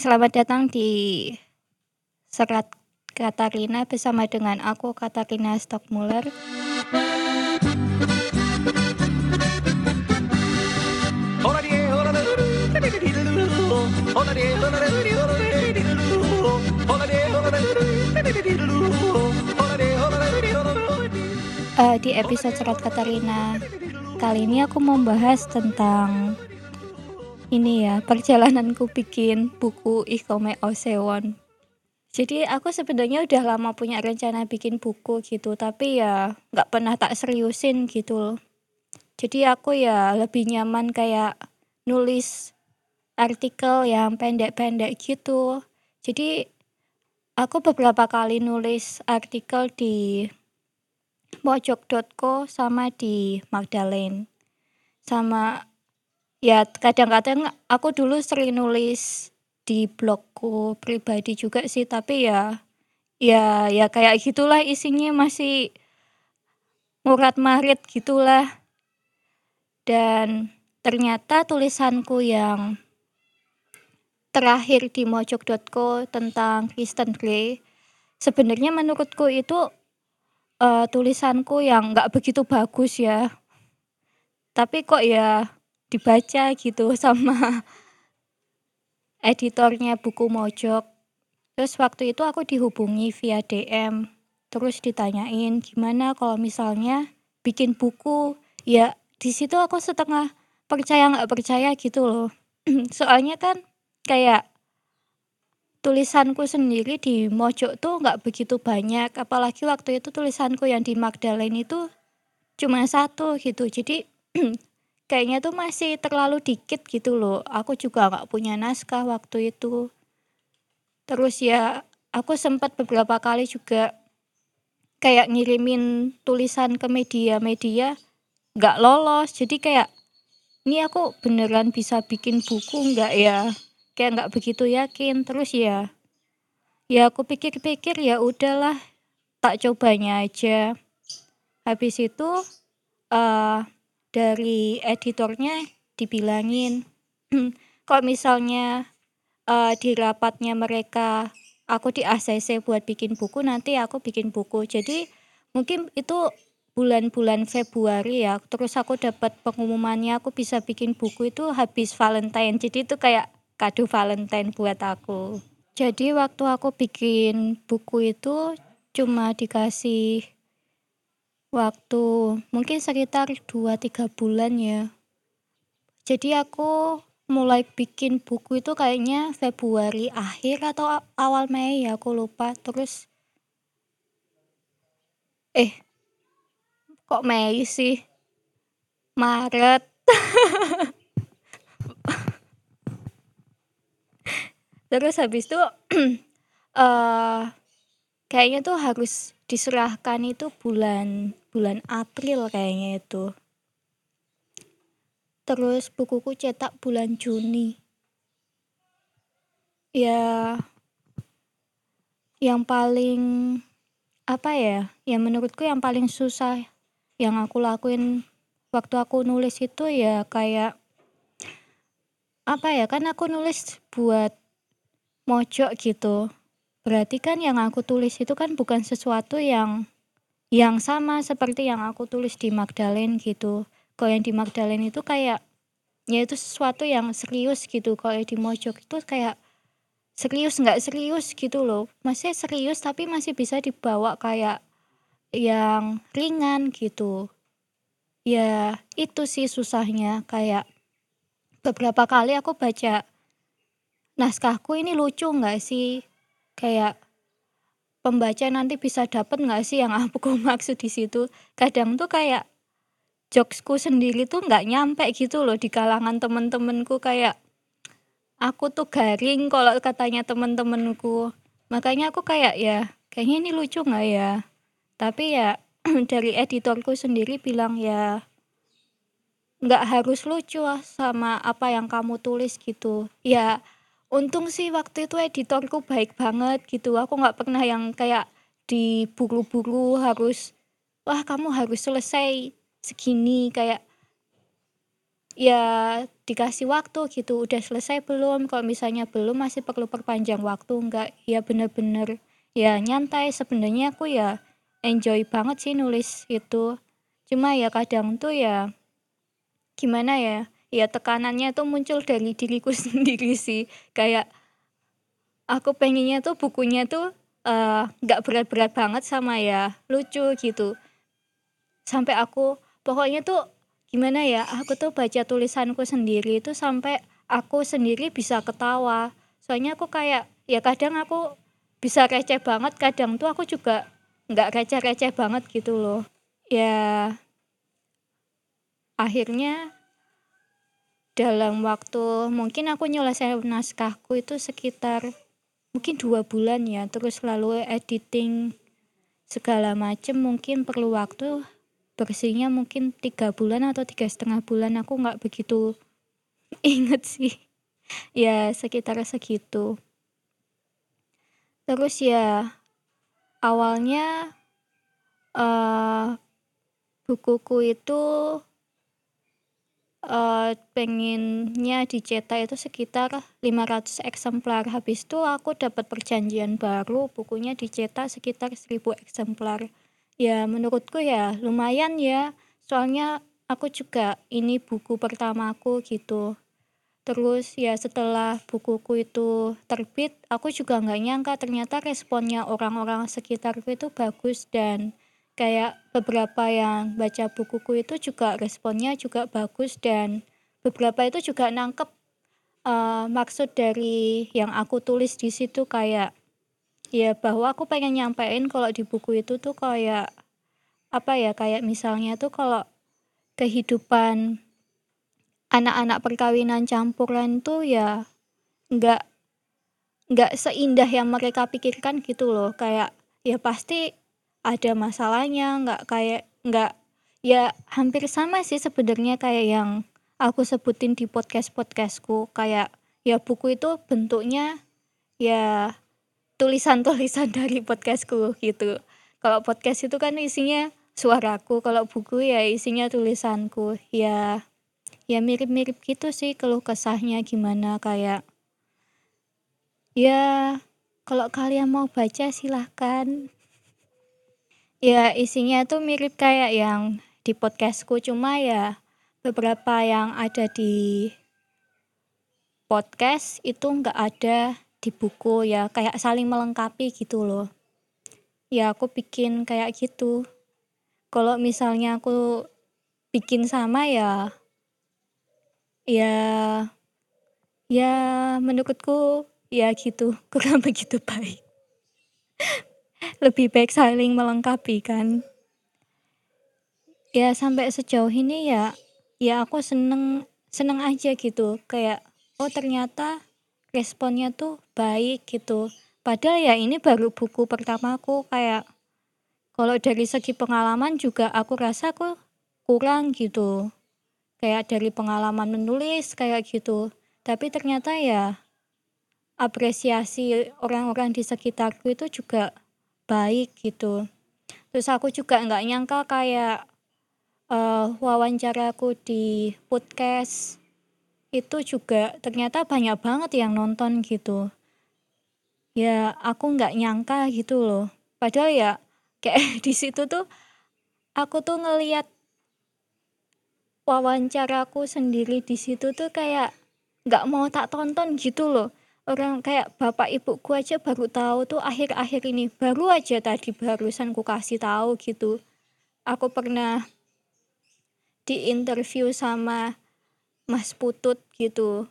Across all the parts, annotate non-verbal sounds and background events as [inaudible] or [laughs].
Selamat datang di Serat Katarina bersama dengan aku Katarina Stockmuller. Uh, di episode Serat Katarina kali ini aku mau bahas tentang ini ya perjalananku bikin buku Ikome Osewon. Jadi aku sebenarnya udah lama punya rencana bikin buku gitu, tapi ya nggak pernah tak seriusin gitu loh. Jadi aku ya lebih nyaman kayak nulis artikel yang pendek-pendek gitu. Jadi aku beberapa kali nulis artikel di mojok.co sama di Magdalene. Sama Ya kadang-kadang aku dulu sering nulis di blogku pribadi juga sih, tapi ya ya ya kayak gitulah isinya masih murat-marit gitulah. Dan ternyata tulisanku yang terakhir di mojok.co tentang Kristen Grey, sebenarnya menurutku itu, uh, tulisanku yang nggak begitu bagus ya. Tapi kok ya dibaca gitu [laughs] sama editornya buku Mojok. Terus waktu itu aku dihubungi via DM, terus ditanyain gimana kalau misalnya bikin buku. Ya di situ aku setengah percaya nggak percaya gitu loh. [clears throat] Soalnya kan kayak tulisanku sendiri di Mojok tuh nggak begitu banyak, apalagi waktu itu tulisanku yang di Magdalene itu cuma satu gitu. Jadi [clears throat] kayaknya tuh masih terlalu dikit gitu loh. Aku juga nggak punya naskah waktu itu. Terus ya aku sempat beberapa kali juga kayak ngirimin tulisan ke media-media nggak lolos. Jadi kayak ini aku beneran bisa bikin buku nggak ya? Kayak nggak begitu yakin. Terus ya ya aku pikir-pikir ya udahlah tak cobanya aja. Habis itu uh, dari editornya dibilangin [clears throat] kalau misalnya uh, di rapatnya mereka aku di ACC buat bikin buku nanti aku bikin buku. Jadi mungkin itu bulan-bulan Februari ya terus aku dapat pengumumannya aku bisa bikin buku itu habis Valentine. Jadi itu kayak kado Valentine buat aku. Jadi waktu aku bikin buku itu cuma dikasih waktu mungkin sekitar 2-3 bulan ya. Jadi aku mulai bikin buku itu kayaknya Februari akhir atau awal Mei ya aku lupa. Terus eh kok Mei sih? Maret. [laughs] Terus habis itu uh, [clears throat] kayaknya tuh harus diserahkan itu bulan bulan April kayaknya itu. Terus bukuku cetak bulan Juni. Ya yang paling apa ya? Yang menurutku yang paling susah yang aku lakuin waktu aku nulis itu ya kayak apa ya? Kan aku nulis buat mojok gitu. Berarti kan yang aku tulis itu kan bukan sesuatu yang yang sama seperti yang aku tulis di Magdalene gitu. Kalau yang di Magdalene itu kayak ya itu sesuatu yang serius gitu. Kalau di Mojok itu kayak serius nggak serius gitu loh. Masih serius tapi masih bisa dibawa kayak yang ringan gitu. Ya itu sih susahnya kayak beberapa kali aku baca naskahku ini lucu nggak sih? Kayak pembaca nanti bisa dapet nggak sih yang aku [laughs] maksud di situ? Kadang tuh kayak jokesku sendiri tuh nggak nyampe gitu loh di kalangan temen-temenku kayak aku tuh garing kalau katanya temen-temenku. Makanya aku kayak ya kayaknya ini lucu nggak ya? Tapi ya [clears throat] dari editorku sendiri bilang ya nggak harus lucu sama apa yang kamu tulis gitu. Ya untung sih waktu itu editorku baik banget gitu. Aku nggak pernah yang kayak diburu-buru harus wah kamu harus selesai segini kayak ya dikasih waktu gitu. Udah selesai belum? Kalau misalnya belum masih perlu perpanjang waktu. Enggak ya bener-bener ya nyantai. Sebenarnya aku ya enjoy banget sih nulis itu. Cuma ya kadang tuh ya gimana ya ya tekanannya tuh muncul dari diriku [laughs] sendiri sih. Kayak aku pengennya tuh bukunya tuh eh, nggak uh, berat-berat banget sama ya lucu gitu. Sampai aku pokoknya tuh gimana ya aku tuh baca tulisanku sendiri itu sampai aku sendiri bisa ketawa. Soalnya aku kayak ya kadang aku bisa receh banget kadang tuh aku juga nggak receh-receh banget gitu loh. Ya akhirnya dalam waktu mungkin aku nyelesain naskahku itu sekitar mungkin dua bulan ya terus lalu editing segala macem mungkin perlu waktu bersihnya mungkin tiga bulan atau tiga setengah bulan aku nggak begitu [laughs] inget sih. Ya sekitar segitu. Terus ya awalnya uh, bukuku itu uh, pengennya dicetak itu sekitar 500 eksemplar. Habis itu aku dapat perjanjian baru bukunya dicetak sekitar 1000 eksemplar. Ya menurutku ya lumayan ya. Soalnya aku juga ini buku pertamaku gitu. Terus ya setelah bukuku itu terbit aku juga nggak nyangka ternyata responnya orang-orang sekitarku itu bagus dan kayak beberapa yang baca bukuku itu juga responnya juga bagus dan beberapa itu juga nangkep uh, maksud dari yang aku tulis di situ kayak ya bahwa aku pengen nyampein kalau di buku itu tuh kayak apa ya kayak misalnya tuh kalau kehidupan anak-anak perkawinan campuran tuh ya nggak nggak seindah yang mereka pikirkan gitu loh. Kayak ya pasti ada masalahnya nggak kayak nggak ya hampir sama sih sebenarnya kayak yang aku sebutin di podcast podcastku kayak ya buku itu bentuknya ya tulisan-tulisan [laughs] dari podcastku gitu. Kalau podcast itu kan isinya suaraku, kalau buku ya isinya tulisanku. Ya ya mirip-mirip gitu sih kalau kesahnya gimana kayak ya kalau kalian mau baca silahkan ya isinya tuh mirip kayak yang di podcastku cuma ya beberapa yang ada di podcast itu nggak ada di buku ya kayak saling melengkapi gitu loh. Ya aku bikin kayak gitu. Kalau misalnya aku bikin sama ya ya ya menurutku ya gitu [laughs] kurang begitu baik lebih baik saling melengkapi kan? Ya sampai sejauh ini ya ya aku seneng seneng aja gitu. Kayak oh ternyata responnya tuh baik gitu. Padahal ya ini baru buku pertamaku kayak kalau dari segi pengalaman juga aku rasa aku kurang gitu. Kayak dari pengalaman menulis kayak gitu. Tapi ternyata ya apresiasi orang-orang di sekitarku itu juga baik gitu. Terus aku juga nggak nyangka kayak uh, wawancaraku di podcast itu juga ternyata banyak banget yang nonton gitu. Ya aku nggak nyangka gitu loh. Padahal ya [laughs] kayak di situ tuh aku tuh ngeliat wawancaraku sendiri di situ tuh kayak nggak mau tak tonton gitu loh orang kayak bapak ibuku aja baru tahu tuh akhir-akhir ini. Baru aja tadi barusan ku kasih tahu gitu. Aku pernah di interview sama Mas Putut gitu.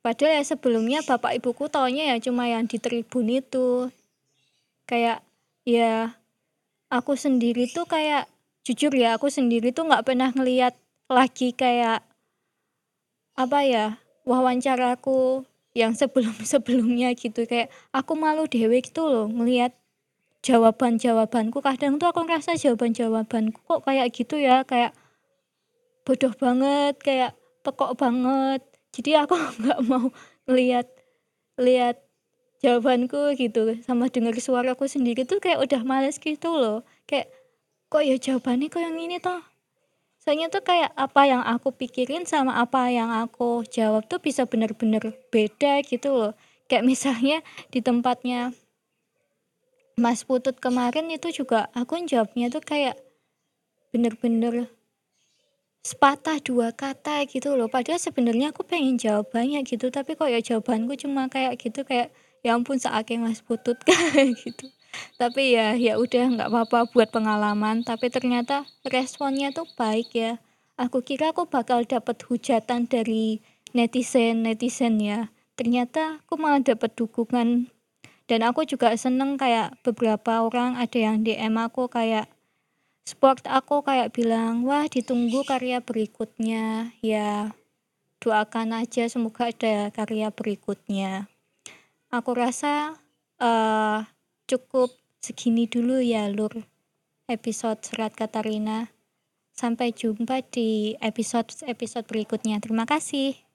Padahal ya sebelumnya bapak ibuku taunya ya cuma yang di tribun itu. Kayak ya aku sendiri tuh kayak jujur ya aku sendiri tuh nggak pernah ngeliat lagi kayak apa ya wawancaraku yang sebelum [laughs] sebelumnya gitu. Kayak aku malu dewe gitu loh ngeliat jawaban jawabanku kadang tuh aku ngerasa jawaban jawabanku kok kayak gitu ya kayak bodoh banget kayak pekok banget. Jadi aku [laughs] nggak mau lihat lihat jawabanku gitu sama dengar suaraku sendiri tuh kayak udah males gitu loh. Kayak kok ya jawabannya kok yang ini toh Soalnya tuh kayak apa yang aku pikirin sama apa yang aku jawab tuh bisa bener-bener beda gitu loh. Kayak misalnya di tempatnya Mas Putut kemarin itu juga aku jawabnya tuh kayak bener-bener sepatah dua kata gitu loh. Padahal sebenarnya aku pengen jawab banyak gitu, tapi kok ya jawabanku cuma kayak gitu kayak ya ampun seake Mas Putut [laughs] kayak gitu. Tapi ya ya udah nggak apa-apa buat pengalaman, tapi ternyata responnya tuh baik ya. Aku kira aku bakal dapat hujatan dari netizen-netizen ya. Ternyata aku malah dapat dukungan dan aku juga seneng kayak beberapa orang ada yang DM aku kayak support aku kayak bilang, "Wah, ditunggu karya berikutnya." Ya doakan aja semoga ada karya berikutnya. Aku rasa uh, cukup segini dulu ya, Lur. Episode Serat Katarina. Sampai jumpa di episode-episode berikutnya. Terima kasih.